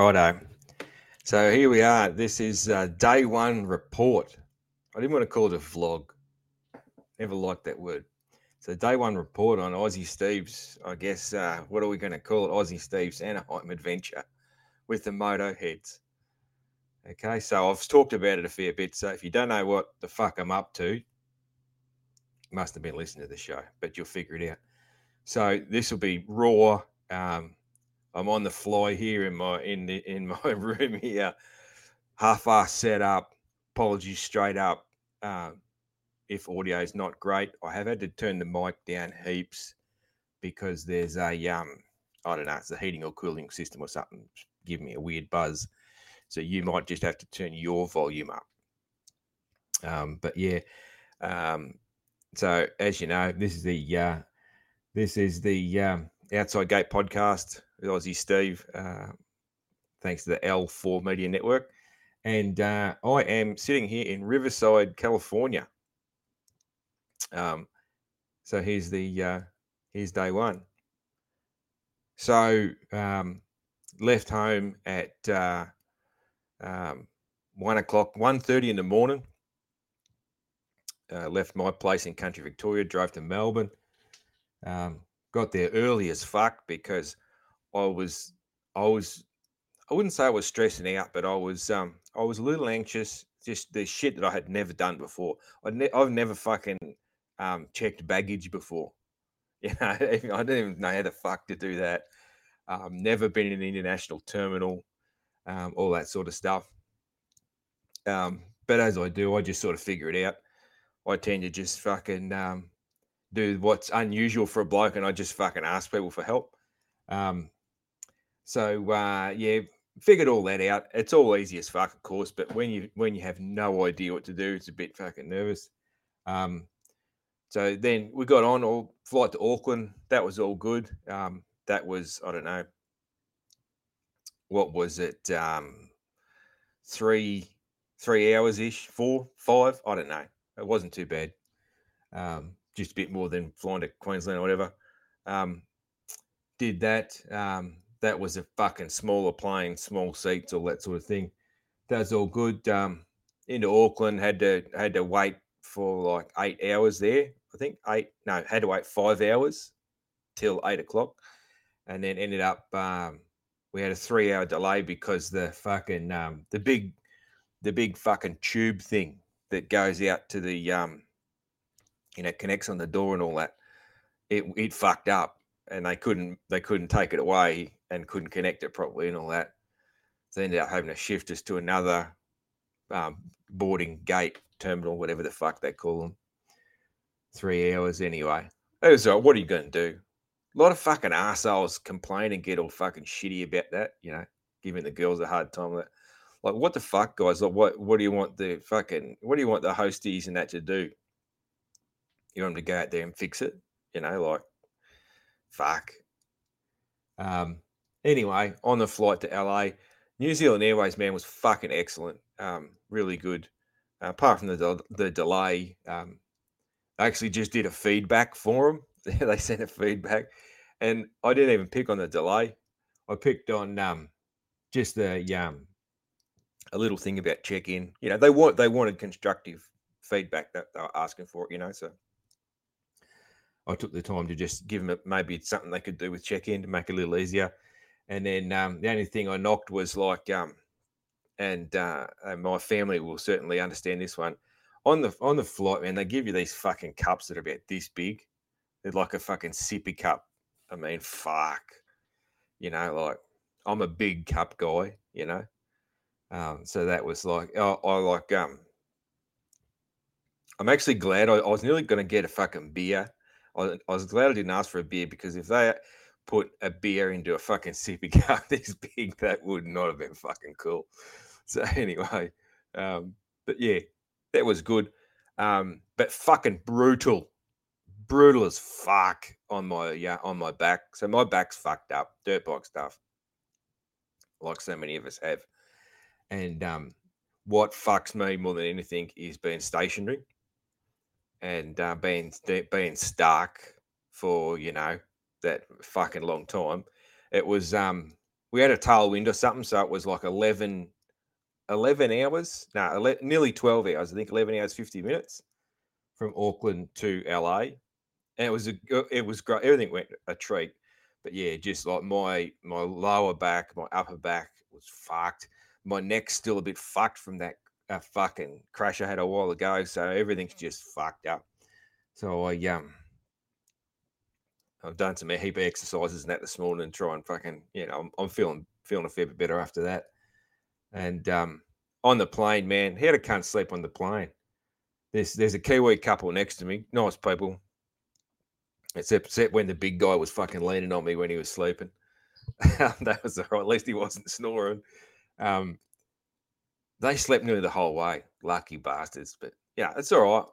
Righto. So here we are. This is uh, day one report. I didn't want to call it a vlog. Never liked that word. So day one report on Aussie Steve's. I guess uh, what are we going to call it? Aussie Steve's Anaheim adventure with the Moto heads. Okay, so I've talked about it a fair bit. So if you don't know what the fuck I'm up to, must have been listening to the show, but you'll figure it out. So this will be raw. Um, I'm on the fly here in my in the in my room here, half-ass set up. Apologies straight up. Um, if audio is not great, I have had to turn the mic down heaps because there's a um I don't know, it's a heating or cooling system or something giving me a weird buzz. So you might just have to turn your volume up. Um, but yeah, um, so as you know, this is the uh, this is the um, Outside Gate podcast with Aussie Steve. Uh, thanks to the L4 Media Network, and uh, I am sitting here in Riverside, California. Um, so here's the uh, here's day one. So um, left home at uh, um, one o'clock, 1.30 in the morning. Uh, left my place in country Victoria, drove to Melbourne. Um, got there early as fuck because I was, I was, I wouldn't say I was stressing out, but I was, um, I was a little anxious. Just the shit that I had never done before. I ne- I've never fucking um, checked baggage before. You know, I didn't even know how the fuck to do that. Um, never been in an international terminal, um, all that sort of stuff. Um, but as I do, I just sort of figure it out. I tend to just fucking um, do what's unusual for a bloke, and I just fucking ask people for help. Um, so uh, yeah, figured all that out. It's all easy as fuck, of course, but when you when you have no idea what to do, it's a bit fucking nervous. Um, so then we got on all flight to Auckland. That was all good. Um, that was I don't know what was it um, three three hours ish, four five. I don't know. It wasn't too bad. Um, just a bit more than flying to Queensland or whatever. Um, did that. Um, that was a fucking smaller plane, small seats, all that sort of thing. That's all good. Um, into Auckland, had to had to wait for like eight hours there. I think eight. No, had to wait five hours till eight o'clock, and then ended up. Um, we had a three-hour delay because the fucking um, the big the big fucking tube thing that goes out to the um, you know connects on the door and all that. It it fucked up, and they couldn't they couldn't take it away and couldn't connect it properly and all that. They ended up having to shift us to another um, boarding gate terminal, whatever the fuck they call them. Three hours anyway. It was like, what are you going to do? A lot of fucking assholes complain and get all fucking shitty about that, you know, giving the girls a hard time. That, like, what the fuck, guys? Like, what what do you want the fucking what do you want the hosties and that to do? You want them to go out there and fix it, you know, like, fuck. Um. Anyway, on the flight to LA, New Zealand Airways man was fucking excellent. Um, really good. Uh, apart from the the delay, um, I actually just did a feedback for them. they sent a feedback, and I didn't even pick on the delay. I picked on um, just the um, a little thing about check in. You know, they want they wanted constructive feedback that they were asking for. You know, so I took the time to just give them a, maybe it's something they could do with check in to make it a little easier. And then um, the only thing I knocked was like, um, and, uh, and my family will certainly understand this one. On the on the flight, man, they give you these fucking cups that are about this big. They're like a fucking sippy cup. I mean, fuck. You know, like I'm a big cup guy. You know, um, so that was like I, I like um. I'm actually glad I, I was nearly going to get a fucking beer. I, was glad I didn't ask for a beer because if they put a beer into a fucking sippy cup this big, that would not have been fucking cool. So anyway, um, but yeah, that was good. Um, but fucking brutal, brutal as fuck on my yeah on my back. So my back's fucked up, dirt bike stuff, like so many of us have. And um, what fucks me more than anything is being stationary and uh, being being stuck for you know that fucking long time. It was um we had a tailwind or something, so it was like 11, 11 hours, no, 11, nearly 12 hours, I think 11 hours, 50 minutes from Auckland to LA. And it was a, it was great. Everything went a treat. But yeah, just like my my lower back, my upper back was fucked. My neck's still a bit fucked from that uh, fucking crash I had a while ago. So everything's just fucked up. So I um I've done some heap of exercises and that this morning and try and fucking you know I'm, I'm feeling feeling a fair bit better after that. And um on the plane, man, how to can't sleep on the plane. There's there's a Kiwi couple next to me, nice people. Except, except when the big guy was fucking leaning on me when he was sleeping. that was all right. At least he wasn't snoring. Um, they slept nearly the whole way. Lucky bastards. But yeah, it's all right.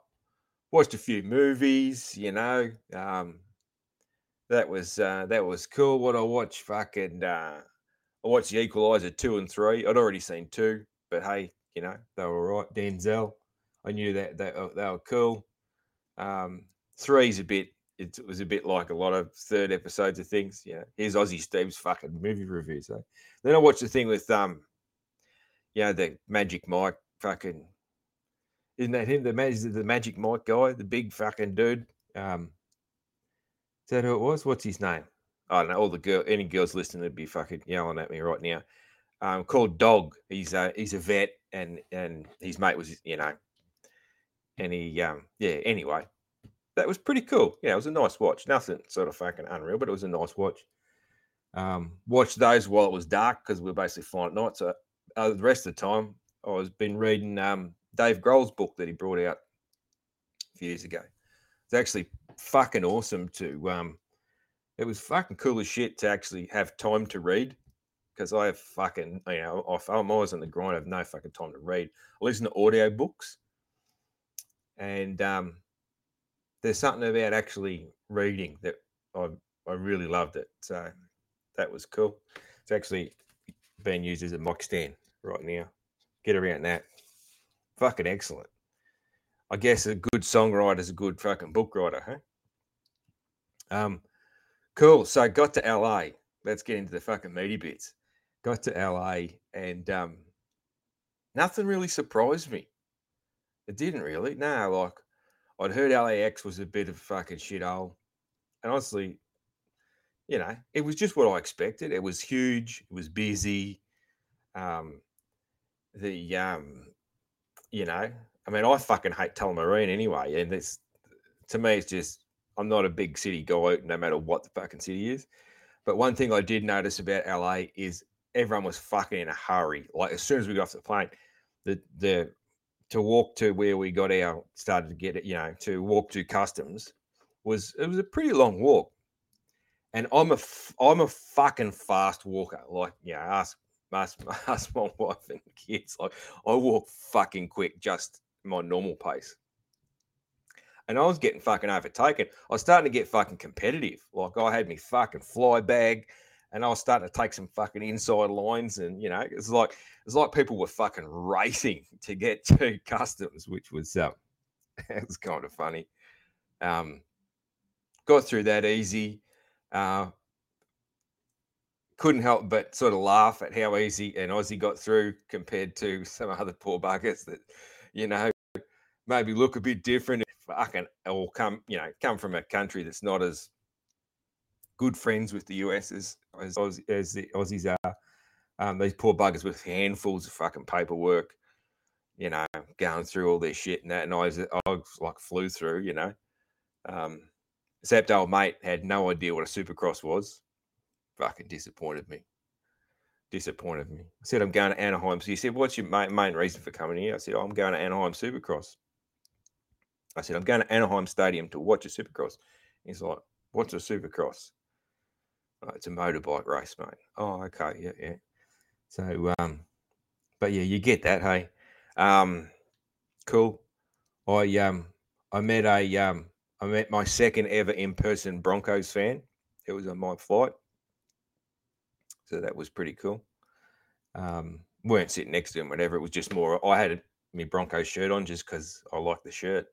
Watched a few movies, you know. Um, that was uh, that was cool. What I watched, fucking, uh, I watched The Equalizer two and three. I'd already seen two, but hey, you know they were all right. Denzel, I knew that that uh, they were cool. Um, three's a bit it was a bit like a lot of third episodes of things. Know, here's Aussie Steve's fucking movie review. So then I watched the thing with um, you know, the Magic Mike fucking isn't that him? The magic the Magic Mike guy, the big fucking dude. Um, is that who it was? What's his name? I don't know. All the girl, any girls listening would be fucking yelling at me right now. Um, called Dog. He's a he's a vet, and and his mate was you know, and he um yeah. Anyway, that was pretty cool. Yeah, it was a nice watch. Nothing sort of fucking unreal, but it was a nice watch. Um, watched those while it was dark because we are basically flying at night. So uh, the rest of the time, I was been reading um, Dave Grohl's book that he brought out a few years ago. It's actually fucking awesome to. Um, it was fucking cool as shit to actually have time to read because I have fucking you know I'm always on the grind. I have no fucking time to read. I listen to audio books, and um, there's something about actually reading that I I really loved it. So that was cool. It's actually being used as a mic stand right now. Get around that. Fucking excellent. I guess a good songwriter is a good fucking book writer, huh? Um, cool. So I got to LA. Let's get into the fucking meaty bits. Got to LA and um, nothing really surprised me. It didn't really. No, like I'd heard LAX was a bit of a fucking shithole. And honestly, you know, it was just what I expected. It was huge, it was busy. Um, the um, you know, I mean, I fucking hate Tullamarine anyway, and this to me, it's just I'm not a big city guy, no matter what the fucking city is. But one thing I did notice about LA is everyone was fucking in a hurry. Like as soon as we got off the plane, the the to walk to where we got our started to get it, you know, to walk to customs was it was a pretty long walk. And I'm a I'm a fucking fast walker. Like, you know, ask ask, ask my wife and kids. Like, I walk fucking quick, just my normal pace. And I was getting fucking overtaken. I was starting to get fucking competitive. Like I had me fucking fly bag and I was starting to take some fucking inside lines, and you know, it's like it's like people were fucking racing to get to customs, which was um, it was kind of funny. Um, got through that easy. Uh, couldn't help but sort of laugh at how easy an Aussie got through compared to some other poor buggers that, you know, maybe look a bit different. Fucking or come, you know, come from a country that's not as good friends with the US as as, as the Aussies are. Um, these poor buggers with handfuls of fucking paperwork, you know, going through all their shit and that. And I was, I was like flew through, you know. Um, except old mate had no idea what a supercross was. Fucking disappointed me. Disappointed me. I said, I'm going to Anaheim. So he said, What's your main, main reason for coming here? I said, oh, I'm going to Anaheim Supercross. I said, I'm going to Anaheim Stadium to watch a supercross. He's like, What's a supercross? Oh, it's a motorbike race, mate. Oh, okay, yeah, yeah. So, um, but yeah, you get that, hey. Um, cool. I um, I met a um, I met my second ever in person Broncos fan. It was on my flight, so that was pretty cool. Um, weren't sitting next to him, whatever. It was just more. I had my Broncos shirt on just because I like the shirt,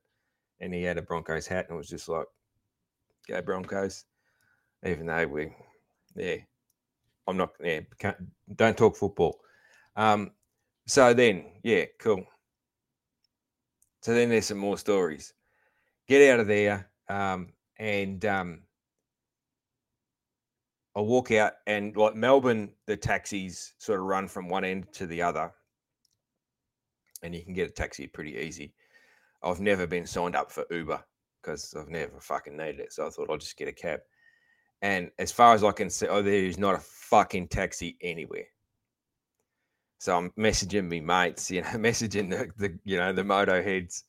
and he had a Broncos hat, and it was just like, "Go Broncos!" Even though we yeah. I'm not. Yeah, don't talk football. Um, so then, yeah, cool. So then there's some more stories. Get out of there, um, and um, I walk out, and like Melbourne, the taxis sort of run from one end to the other, and you can get a taxi pretty easy. I've never been signed up for Uber because I've never fucking needed it, so I thought I'll just get a cab. And as far as I can see, oh, there is not a fucking taxi anywhere. So I'm messaging me mates, you know, messaging the, the you know the moto heads,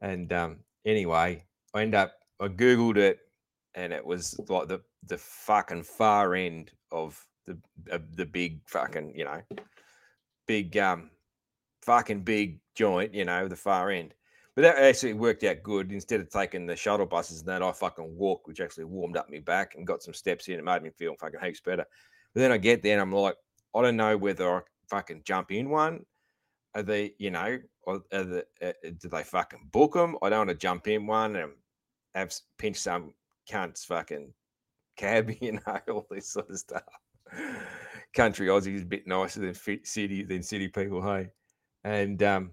and um, anyway, I end up I googled it, and it was like the the fucking far end of the the big fucking you know big um fucking big joint, you know, the far end. But that actually worked out good. Instead of taking the shuttle buses and that, I fucking walked, which actually warmed up my back and got some steps in. It made me feel fucking heaps better. But then I get there and I'm like, I don't know whether I fucking jump in one. Are they, you know, or the, uh, do they fucking book them? I don't want to jump in one and have pinch some cunts fucking cab, you know, all this sort of stuff. Country Aussie is a bit nicer than city than city people, hey. And um,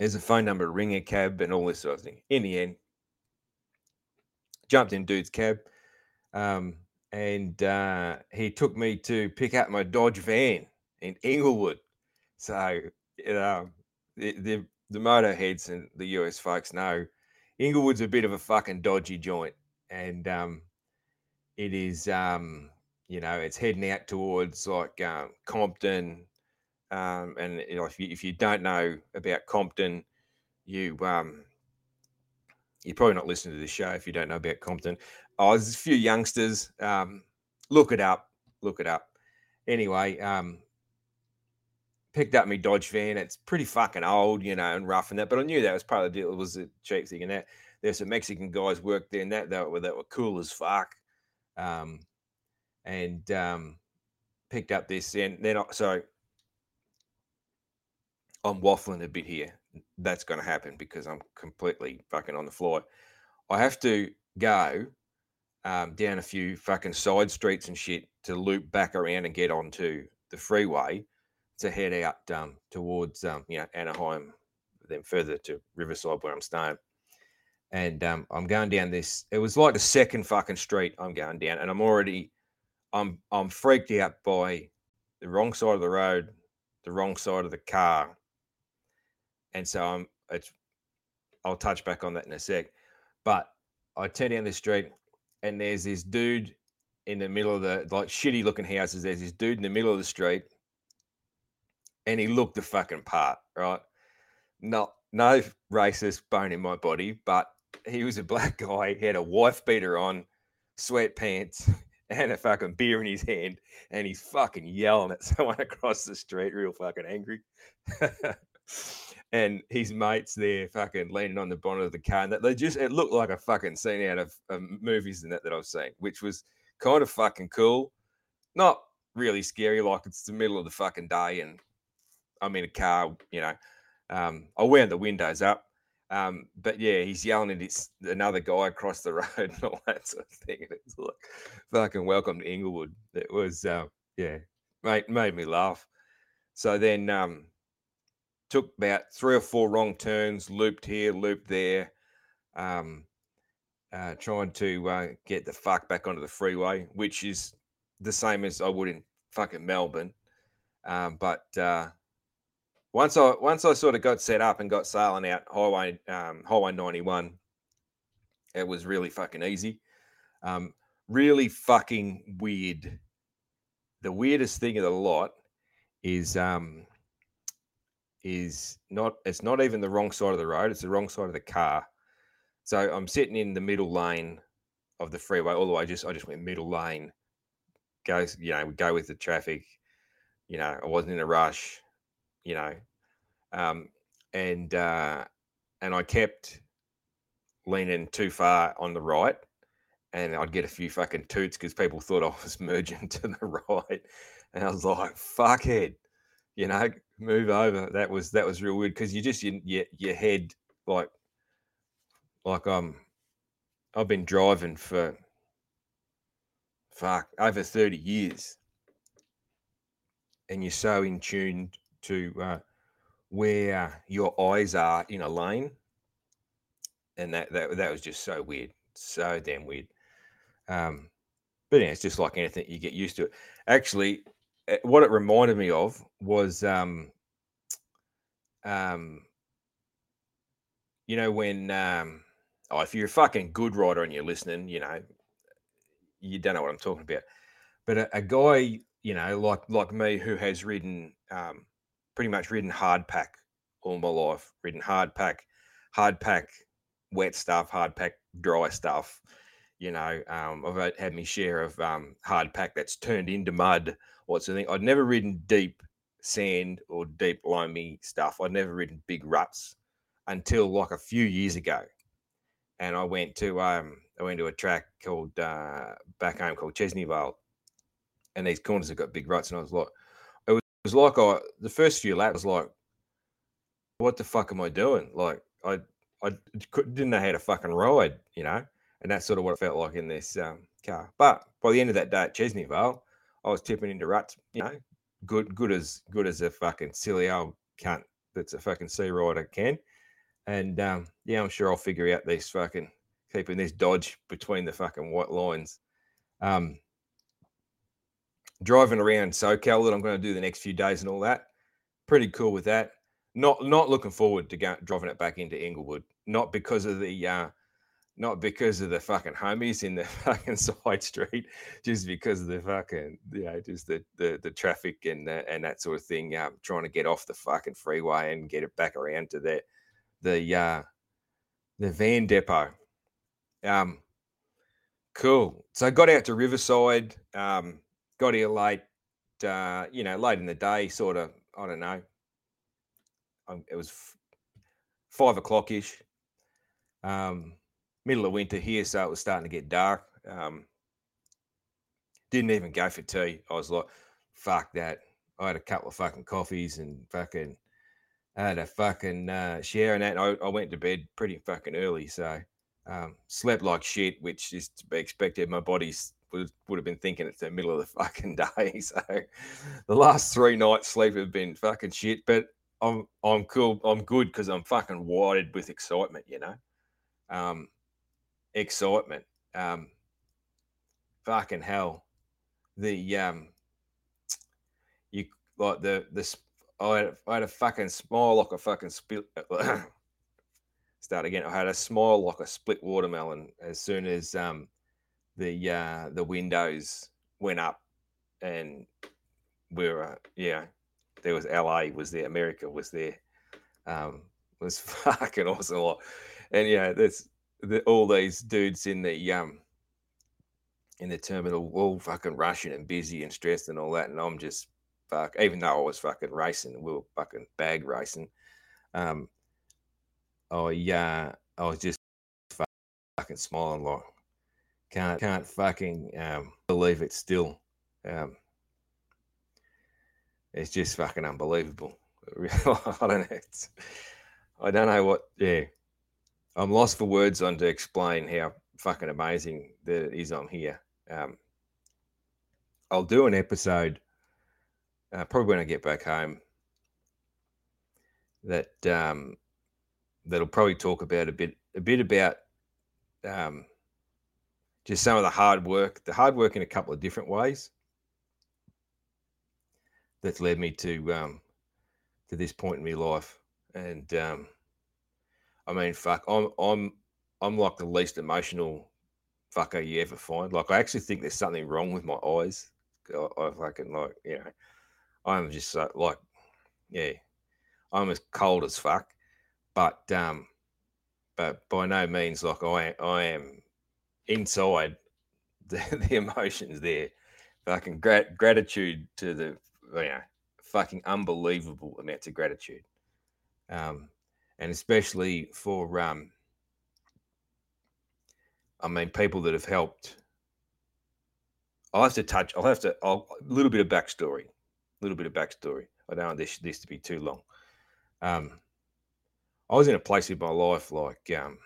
there's a phone number ring a cab and all this sort of thing. In the end, jumped in dude's cab, um, and uh, he took me to pick up my Dodge van in Inglewood. So, you know, the, the, the motor heads and the US folks know Inglewood's a bit of a fucking dodgy joint. And um, it is, um, you know, it's heading out towards like um, Compton. Um, and you know, if you, if you don't know about Compton, you um, you're probably not listening to this show if you don't know about Compton. Oh, there's a few youngsters. Um, look it up. Look it up. Anyway, um, picked up my Dodge van. It's pretty fucking old, you know, and rough and that. But I knew that was part of the deal. It was a cheap thing and that. There's some Mexican guys worked there and that that were that were cool as fuck. Um, and um, picked up this and then I, so I'm waffling a bit here. That's going to happen because I'm completely fucking on the fly. I have to go um, down a few fucking side streets and shit to loop back around and get onto the freeway to head out um, towards um, you know Anaheim, then further to Riverside where I'm staying. And um, I'm going down this. It was like the second fucking street I'm going down, and I'm already, I'm I'm freaked out by the wrong side of the road, the wrong side of the car, and so I'm. It's. I'll touch back on that in a sec, but I turn down the street, and there's this dude in the middle of the like shitty looking houses. There's this dude in the middle of the street and he looked the fucking part, right? Not no racist bone in my body, but he was a black guy. He had a wife beater on, sweatpants, and a fucking beer in his hand, and he's fucking yelling at someone across the street, real fucking angry. and his mates there, fucking leaning on the bonnet of the car, and that they just it looked like a fucking scene out of, of movies and that that I've seen, which was kind of fucking cool. Not really scary, like it's the middle of the fucking day and I'm in a car, you know, um, I wound the windows up. Um, but yeah, he's yelling at his, another guy across the road and all that sort of thing. And it was like, fucking welcome to Inglewood. It was, uh, yeah, made, made me laugh. So then um, took about three or four wrong turns, looped here, looped there, um, uh, trying to uh, get the fuck back onto the freeway, which is the same as I would in fucking Melbourne. Um, but uh, once I once I sort of got set up and got sailing out highway um, highway 91, it was really fucking easy. Um, really fucking weird. The weirdest thing of the lot is um, is not it's not even the wrong side of the road, it's the wrong side of the car. So I'm sitting in the middle lane of the freeway, although I just I just went middle lane. Goes, you know, go with the traffic. You know, I wasn't in a rush you know, um, and uh, and I kept leaning too far on the right, and I'd get a few fucking toots because people thought I was merging to the right, and I was like, "Fuckhead," you know, move over. That was that was real weird because you just you, you, your head like like I'm I've been driving for fuck over thirty years, and you're so in tune to uh, where your eyes are in a lane, and that that that was just so weird, so damn weird. Um, but yeah, it's just like anything, you get used to it. Actually, eh, what it reminded me of was, um, um, you know, when um, oh, if you're a fucking good rider and you're listening, you know, you don't know what I'm talking about. But a, a guy, you know, like like me, who has ridden um, pretty much ridden hard pack all my life, ridden hard pack, hard pack, wet stuff, hard pack, dry stuff. You know, um, I've had my share of um, hard pack that's turned into mud or something. I'd never ridden deep sand or deep loamy stuff. I'd never ridden big ruts until like a few years ago, and I went to um, I went to a track called uh, back home called Chesney Vale, and these corners have got big ruts, and I was like, was, like I the first few laps was like, what the fuck am I doing? Like I I didn't know how to fucking ride, you know, and that's sort of what it felt like in this um, car. But by the end of that day at Chesney Vale, I was tipping into ruts, you know, good good as good as a fucking silly old cunt that's a fucking C rider can. And um, yeah, I'm sure I'll figure out these fucking keeping this dodge between the fucking white lines. Um, driving around SoCal that I'm going to do the next few days and all that. Pretty cool with that. Not not looking forward to go, driving it back into Inglewood. Not because of the uh, not because of the fucking homies in the fucking side street, just because of the fucking you know just the the, the traffic and the, and that sort of thing. Um, trying to get off the fucking freeway and get it back around to the the uh, the van depot. Um, cool. So I got out to Riverside. Um, got here late. Uh, you know, late in the day, sort of. I don't know. Um, it was f- five o'clock ish. Um, middle of winter here, so it was starting to get dark. Um, didn't even go for tea. I was like, fuck that. I had a couple of fucking coffees and fucking I had a fucking uh, shower and that. I, I went to bed pretty fucking early, so um, slept like shit, which is to be expected. My body's would, would have been thinking it's the middle of the fucking day. So the last three nights sleep have been fucking shit, but I'm I'm cool. I'm good because I'm fucking wired with excitement, you know. Um, excitement. Um, fucking hell. The um, you like the the I had, I had a fucking smile like a fucking split. Start again. I had a smile like a split watermelon as soon as um the uh the windows went up and we were yeah there was LA was there America was there um was fucking awesome and yeah there's the, all these dudes in the um in the terminal all fucking rushing and busy and stressed and all that, and I'm just fuck. Even though I was fucking racing, we were fucking bag racing. Um, oh yeah, I was just fucking smiling like can't can't fucking um, believe it still. Um, it's just fucking unbelievable. I don't know. It's, I don't know what. Yeah, I'm lost for words on to explain how fucking amazing that it is. I'm here. Um, I'll do an episode uh, probably when I get back home that um, that'll probably talk about a bit a bit about um, just some of the hard work, the hard work in a couple of different ways that's led me to um, to this point in my life, and um, I mean, fuck, I'm I'm I'm like the least emotional fucker you ever find. Like, I actually think there's something wrong with my eyes. I, I fucking like, you know, I'm just uh, like, yeah, I'm as cold as fuck. But um, but by no means like I I am inside the, the emotions there. Fucking grat- gratitude to the you know fucking unbelievable amounts of gratitude. Um, and especially for um, I mean people that have helped. I'll have to touch. I'll have to. I'll, a little bit of backstory. A little bit of backstory. I don't want this this to be too long. Um, I was in a place in my life like, um,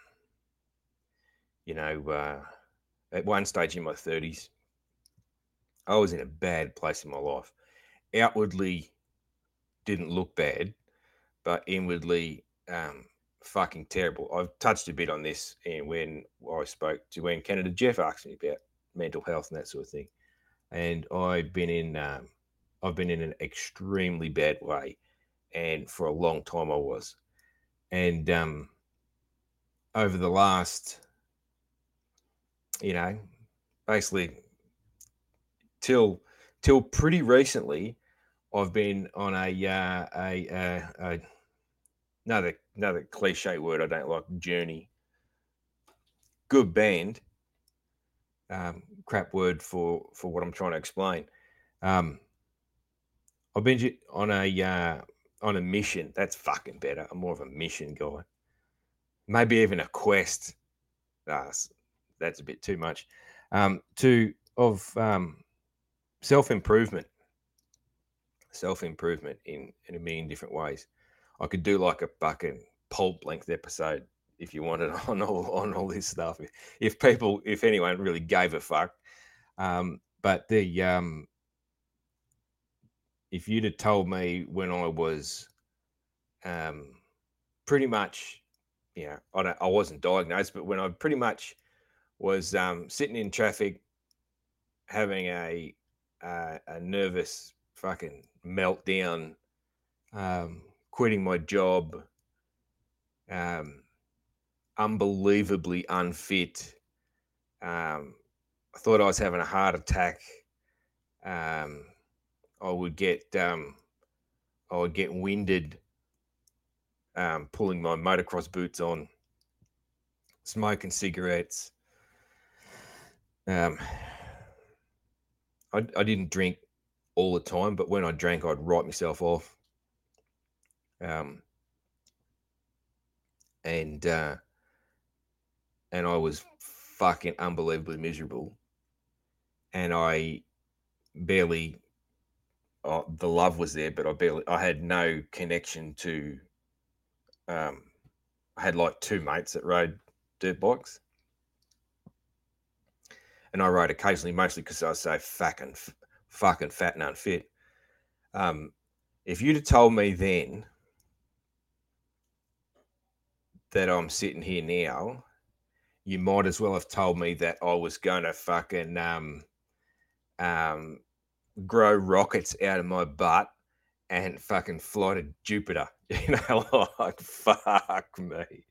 you know, uh, at one stage in my thirties, I was in a bad place in my life, outwardly didn't look bad, but inwardly um, fucking terrible. I've touched a bit on this and when I spoke to when Canada Jeff asked me about mental health and that sort of thing, and I've been in um, I've been in an extremely bad way, and for a long time I was, and um, over the last, you know, basically till till pretty recently, I've been on a uh, a, a, a another another cliche word I don't like journey. Good band. Um, crap word for for what I'm trying to explain. Um, I've been on a uh, on a mission. That's fucking better. I'm more of a mission guy. Maybe even a quest. Uh, that's a bit too much. Um, to of um, self improvement, self improvement in in a million different ways. I could do like a fucking pulp length episode if you wanted on all on all this stuff. If people, if anyone really gave a fuck. Um, but the um, if you'd have told me when I was um, pretty much, you know, I, I wasn't diagnosed, but when I pretty much was um, sitting in traffic, having a uh, a nervous fucking meltdown, um, quitting my job, um, unbelievably unfit. Um, I thought I was having a heart attack. Um, I would get um, I would get winded um, pulling my motocross boots on, smoking cigarettes. Um, I, I didn't drink all the time, but when I drank, I'd write myself off. Um, and uh, and I was fucking unbelievably miserable, and I barely. Oh, the love was there, but I barely. I had no connection to. Um, I had like two mates that rode dirt bikes, and I rode occasionally, mostly because I so fucking, fucking fat and unfit. Um, if you'd have told me then that I'm sitting here now, you might as well have told me that I was going to fucking um, um, grow rockets out of my butt and fucking fly to Jupiter. You know, like fuck me,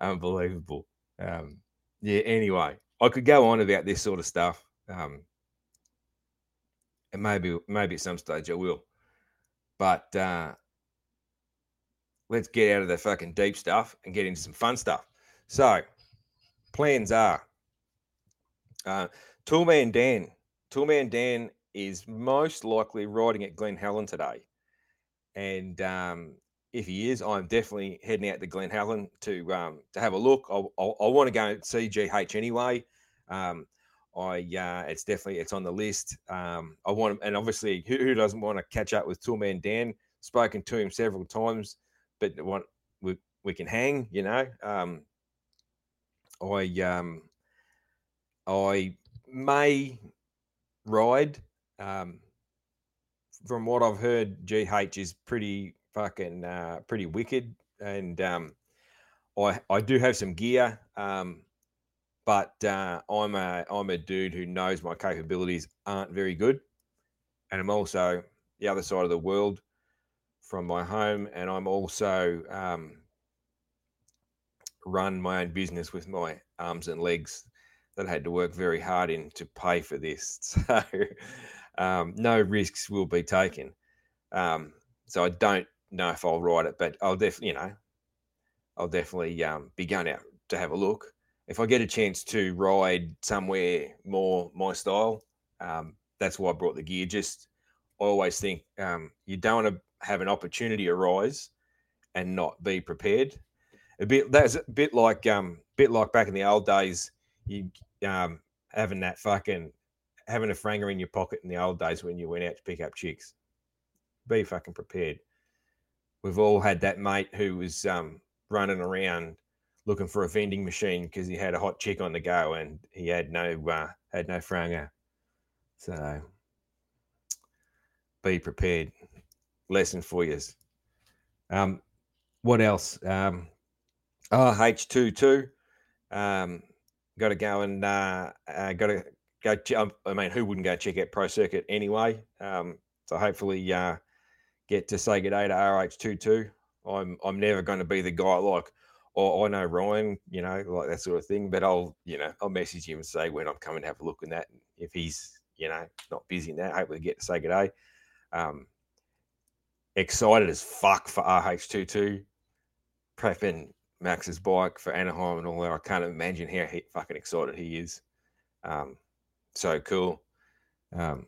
unbelievable. Um, yeah. Anyway, I could go on about this sort of stuff. Um, and maybe maybe at some stage I will. But uh, let's get out of the fucking deep stuff and get into some fun stuff. So, plans are uh, Toolman Dan. Toolman Dan is most likely riding at Glen Helen today. And um, if he is, I'm definitely heading out to Glen Helen to um, to have a look. I, want to go and see GH anyway. Um, I uh, it's definitely it's on the list. Um, I want and obviously who, who doesn't want to catch up with Toolman Dan? Spoken to him several times but what we we can hang, you know. Um, I um, I may ride. Um, from what I've heard, GH is pretty fucking uh, pretty wicked, and um, I I do have some gear, um, but uh, I'm a I'm a dude who knows my capabilities aren't very good, and I'm also the other side of the world from my home, and I'm also um, run my own business with my arms and legs that I had to work very hard in to pay for this. So um, no risks will be taken. Um, so I don't know if I'll ride it, but I'll definitely, you know, I'll definitely um, be going out to have a look. If I get a chance to ride somewhere more my style, um, that's why I brought the gear. Just I always think um, you don't want to have an opportunity arise and not be prepared. A bit that's a bit like um bit like back in the old days, you um having that fucking having a franger in your pocket in the old days when you went out to pick up chicks. Be fucking prepared. We've all had that mate who was um running around looking for a vending machine because he had a hot chick on the go and he had no uh, had no franger. So be prepared. Lesson for you. Um, what else? Um, oh, H22. Um, got to go and uh, uh, got to go. Ch- I mean, who wouldn't go check out Pro Circuit anyway? Um, so hopefully, uh, get to say good day to RH22. I'm I'm never going to be the guy like, oh, I know Ryan, you know, like that sort of thing. But I'll, you know, I'll message him and say when I'm coming to have a look in that. If he's, you know, not busy in that, hopefully get to say good day. Um, excited as fuck for RH22, prepping Max's bike for Anaheim and all that. I can't imagine how he, fucking excited he is. Um, so cool. Um,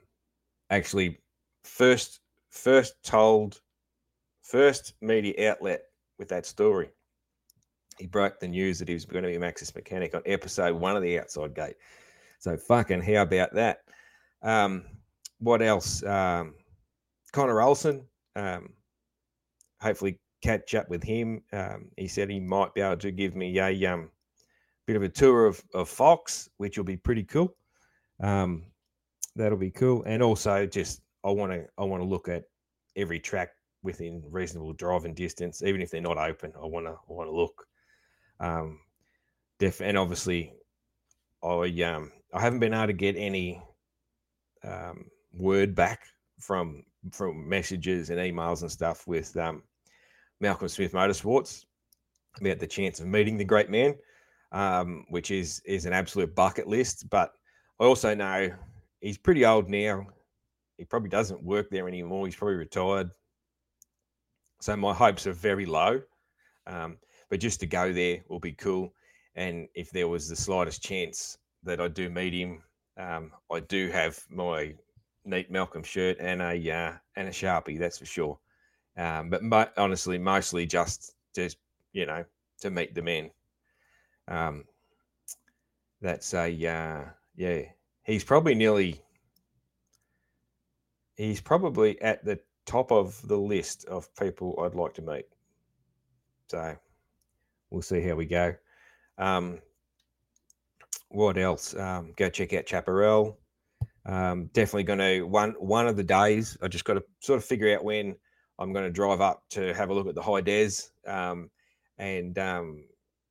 actually, first first told, first media outlet with that story. He broke the news that he was going to be Max's mechanic on episode one of the Outside Gate. So fucking how about that? Um, what else? Um, Connor Olson. Um, hopefully catch up with him. Um, he said he might be able to give me a um, bit of a tour of, of Fox, which will be pretty cool. Um, that'll be cool. And also, just I want to I want to look at every track within reasonable driving distance, even if they're not open. I want to I want to look. Um, def- and obviously, I um I haven't been able to get any um, word back from from messages and emails and stuff with um, Malcolm Smith Motorsports about the chance of meeting the great man, um, which is is an absolute bucket list. But I also know he's pretty old now. He probably doesn't work there anymore. He's probably retired. So my hopes are very low. Um, but just to go there will be cool. And if there was the slightest chance that I do meet him, um, I do have my neat Malcolm shirt and a uh, and a sharpie. That's for sure. Um, but mo- honestly, mostly just just you know to meet the men. Um, that's a uh, yeah. He's probably nearly. He's probably at the top of the list of people I'd like to meet. So we'll see how we go. Um, what else? Um, go check out Chaparral. Um, definitely going to one one of the days. I just got to sort of figure out when I'm going to drive up to have a look at the high des. Um, and um,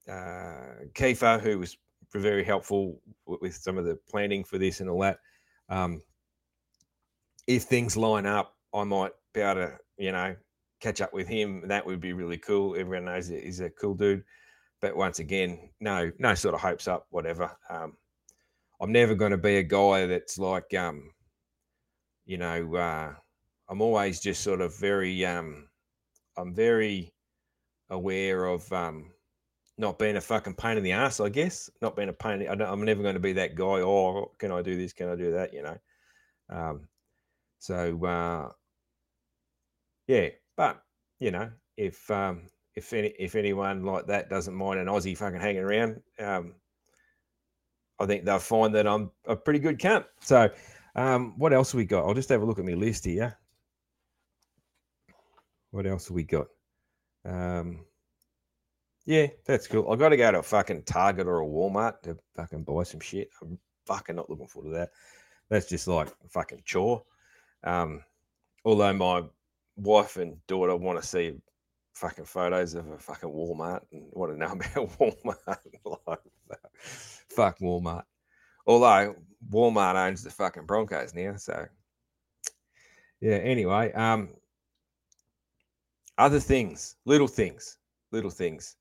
uh, Kiefer, who was very helpful with some of the planning for this and all that. Um, if things line up, I might be able to, you know, catch up with him. That would be really cool. Everyone knows he's a cool dude. But once again, no, no sort of hopes up, whatever. Um, I'm never going to be a guy that's like, um, you know, uh, I'm always just sort of very, um, I'm very aware of um, not being a fucking pain in the ass, I guess. Not being a pain. I am never going to be that guy. Oh, can I do this? Can I do that? You know. Um, so uh, yeah, but you know, if um, if any if anyone like that doesn't mind an Aussie fucking hanging around, um, I think they'll find that I'm a pretty good camp. So, um, what else we got? I'll just have a look at my list here. What else have we got? Um, yeah, that's cool. I got to go to a fucking Target or a Walmart to fucking buy some shit. I'm fucking not looking forward to that. That's just like a fucking chore. Um, although my wife and daughter want to see fucking photos of a fucking Walmart and want to know about Walmart. like, fuck Walmart. Although Walmart owns the fucking Broncos now, so yeah. Anyway, um, other things, little things, little things.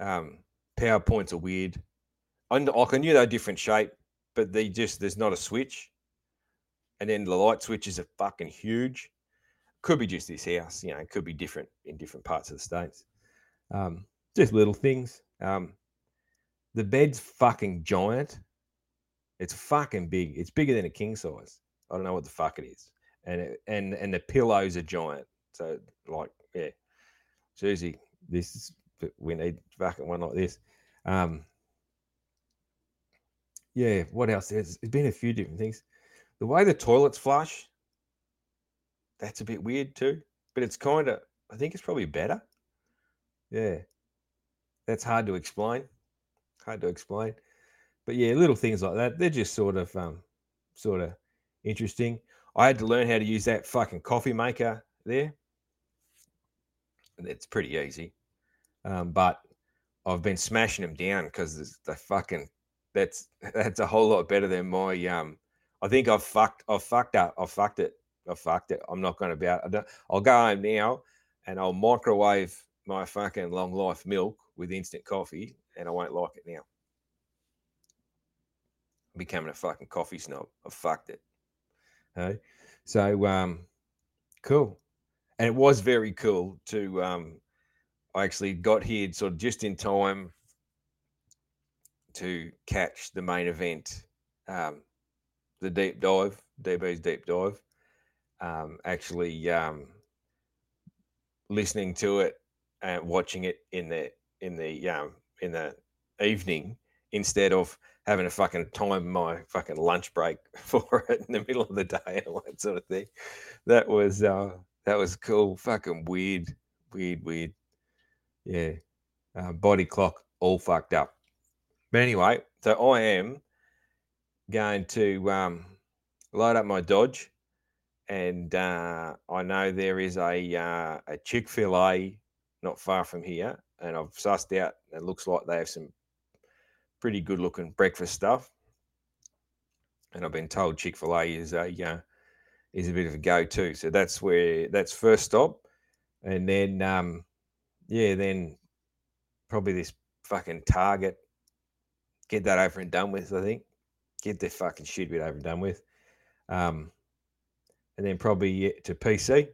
Um, PowerPoints are weird. I, like I knew they're different shape, but they just there's not a switch, and then the light switches are fucking huge. Could be just this house, you know. it Could be different in different parts of the states. Um, just little things. Um, the bed's fucking giant. It's fucking big. It's bigger than a king size. I don't know what the fuck it is. And it, and and the pillows are giant. So like yeah, Susie, this is we need fucking one like this. Um, yeah, what else? There's, there's been a few different things. The way the toilets flush, that's a bit weird too. But it's kind of, I think it's probably better. Yeah, that's hard to explain hard to explain. But yeah, little things like that, they're just sort of um, sort of interesting. I had to learn how to use that fucking coffee maker there. It's pretty easy, um, but I've been smashing them down because the fucking that's that's a whole lot better than my um. I think I've fucked. I've fucked up. I've fucked it. I've fucked it. I'm not going to be. I don't, I'll go home now and I'll microwave my fucking long life milk with instant coffee, and I won't like it now. I'm becoming a fucking coffee snob. I've fucked it. Hey, so um, cool, and it was very cool to um. I actually got here sort of just in time to catch the main event, um, the deep dive, DB's deep dive. Um, actually, um, listening to it and watching it in the in the um, in the evening instead of having to fucking time my fucking lunch break for it in the middle of the day and all that sort of thing. That was uh, that was cool. Fucking weird, weird, weird. Yeah, uh, body clock all fucked up. But anyway, so I am going to um, load up my Dodge, and uh, I know there is a uh, a Chick Fil A not far from here, and I've sussed out. It looks like they have some pretty good looking breakfast stuff, and I've been told Chick Fil A is a uh, is a bit of a go to. So that's where that's first stop, and then um, yeah, then probably this fucking Target get that over and done with. I think get their fucking shit bit over and done with, um, and then probably to PC.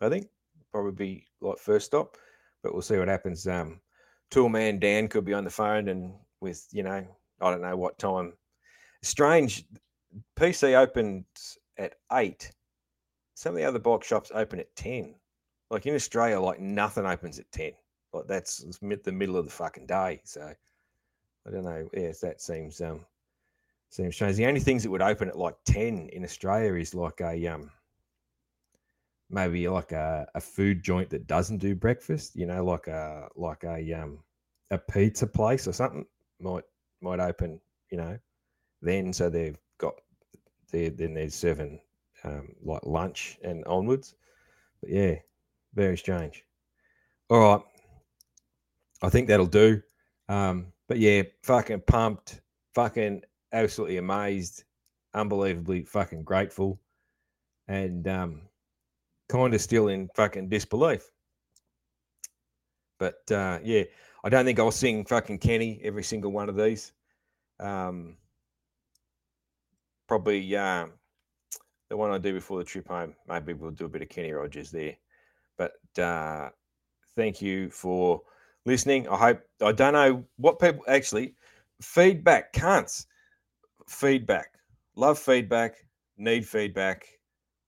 I think probably be like first stop, but we'll see what happens. Um, Toolman Dan could be on the phone and with you know I don't know what time. Strange, PC opened at eight. Some of the other box shops open at ten. Like in Australia, like nothing opens at ten. Like that's the middle of the fucking day. So I don't know. Yes, that seems um seems strange. The only things that would open at like ten in Australia is like a um maybe like a, a food joint that doesn't do breakfast. You know, like a like a um a pizza place or something might might open. You know, then so they've got they then they're serving um, like lunch and onwards. But yeah, very strange. All right, I think that'll do. Um, but yeah, fucking pumped, fucking absolutely amazed, unbelievably fucking grateful, and um, kind of still in fucking disbelief. But uh, yeah, I don't think I'll sing fucking Kenny every single one of these. Um, probably uh, the one I do before the trip home. Maybe we'll do a bit of Kenny Rogers there. But uh, thank you for listening. I hope I don't know what people actually feedback cunts. Feedback. Love feedback. Need feedback.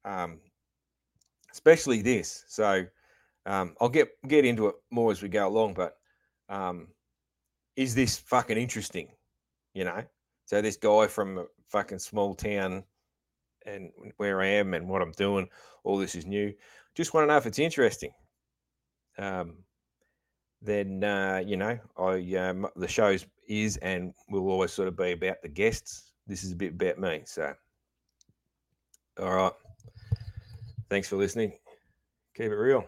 Um, especially this. So um, I'll get get into it more as we go along. But um, is this fucking interesting? You know. So this guy from a fucking small town and where I am and what I'm doing, all this is new. Just want to know if it's interesting. Um, then uh, you know, I um, the shows is and will always sort of be about the guests. This is a bit about me. So, all right. Thanks for listening. Keep it real.